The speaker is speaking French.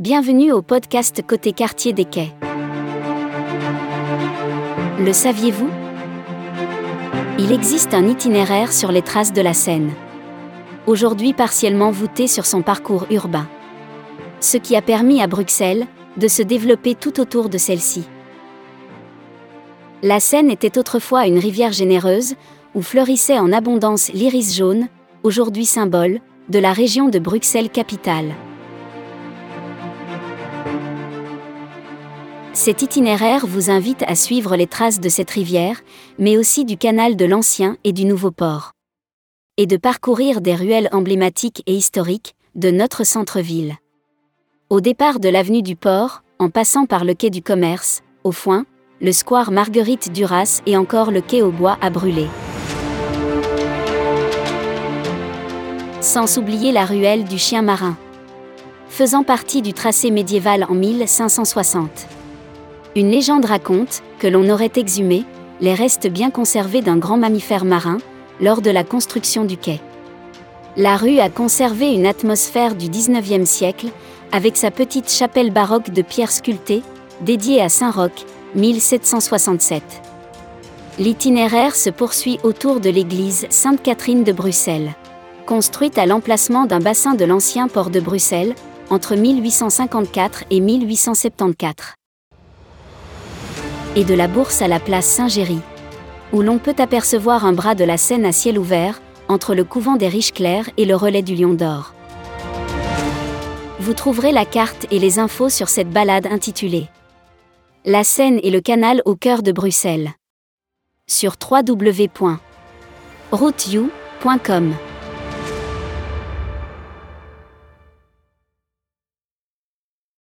Bienvenue au podcast Côté quartier des quais. Le saviez-vous? Il existe un itinéraire sur les traces de la Seine. Aujourd'hui partiellement voûté sur son parcours urbain. Ce qui a permis à Bruxelles de se développer tout autour de celle-ci. La Seine était autrefois une rivière généreuse, où fleurissait en abondance l'iris jaune, aujourd'hui symbole de la région de Bruxelles-Capitale. Cet itinéraire vous invite à suivre les traces de cette rivière, mais aussi du canal de l'Ancien et du Nouveau Port. Et de parcourir des ruelles emblématiques et historiques de notre centre-ville. Au départ de l'avenue du Port, en passant par le quai du Commerce, au Foin, le square Marguerite Duras et encore le quai au bois à brûler. Sans oublier la ruelle du chien marin. Faisant partie du tracé médiéval en 1560. Une légende raconte que l'on aurait exhumé les restes bien conservés d'un grand mammifère marin lors de la construction du quai. La rue a conservé une atmosphère du 19e siècle, avec sa petite chapelle baroque de pierre sculptée, dédiée à Saint-Roch, 1767. L'itinéraire se poursuit autour de l'église Sainte-Catherine de Bruxelles. Construite à l'emplacement d'un bassin de l'ancien port de Bruxelles, entre 1854 et 1874 et de la Bourse à la place Saint-Géry, où l'on peut apercevoir un bras de la Seine à ciel ouvert, entre le couvent des Riches Clairs et le relais du Lion d'Or. Vous trouverez la carte et les infos sur cette balade intitulée La Seine et le canal au cœur de Bruxelles. Sur www.routeyou.com